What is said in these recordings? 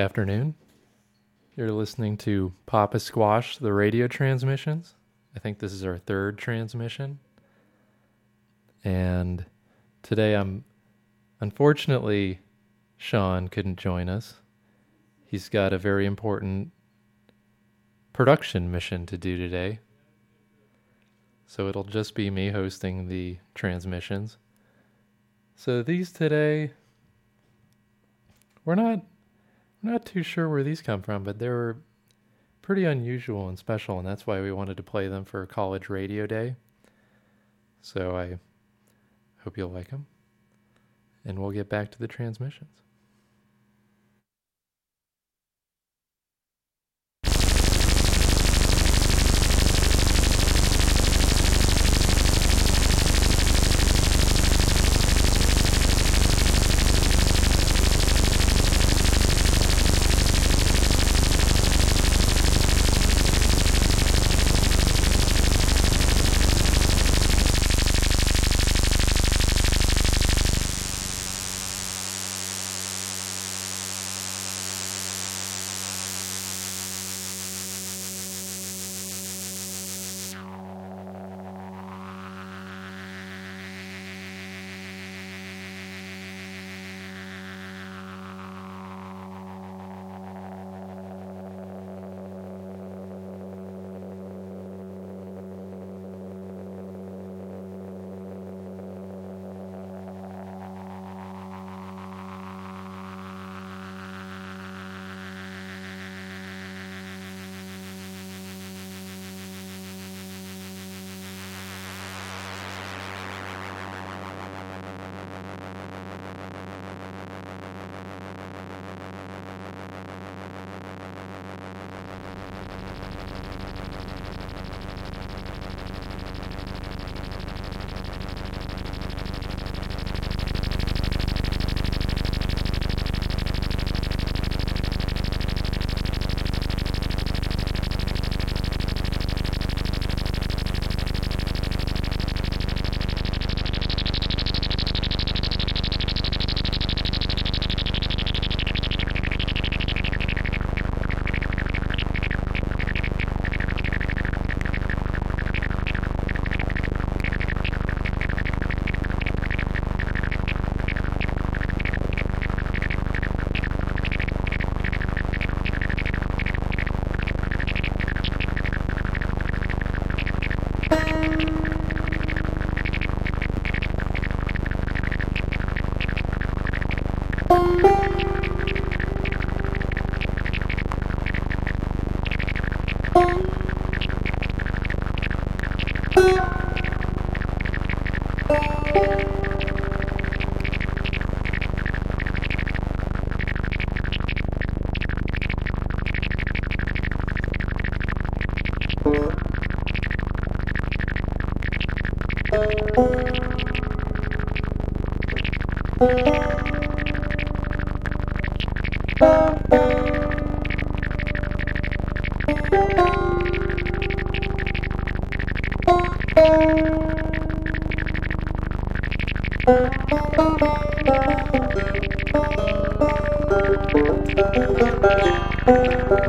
Afternoon. You're listening to Papa Squash, the radio transmissions. I think this is our third transmission. And today I'm, unfortunately, Sean couldn't join us. He's got a very important production mission to do today. So it'll just be me hosting the transmissions. So these today, we're not not too sure where these come from, but they were pretty unusual and special, and that's why we wanted to play them for college radio day. So I hope you'll like them, and we'll get back to the transmissions.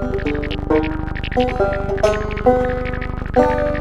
Thank you.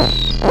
Oh.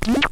Thank you.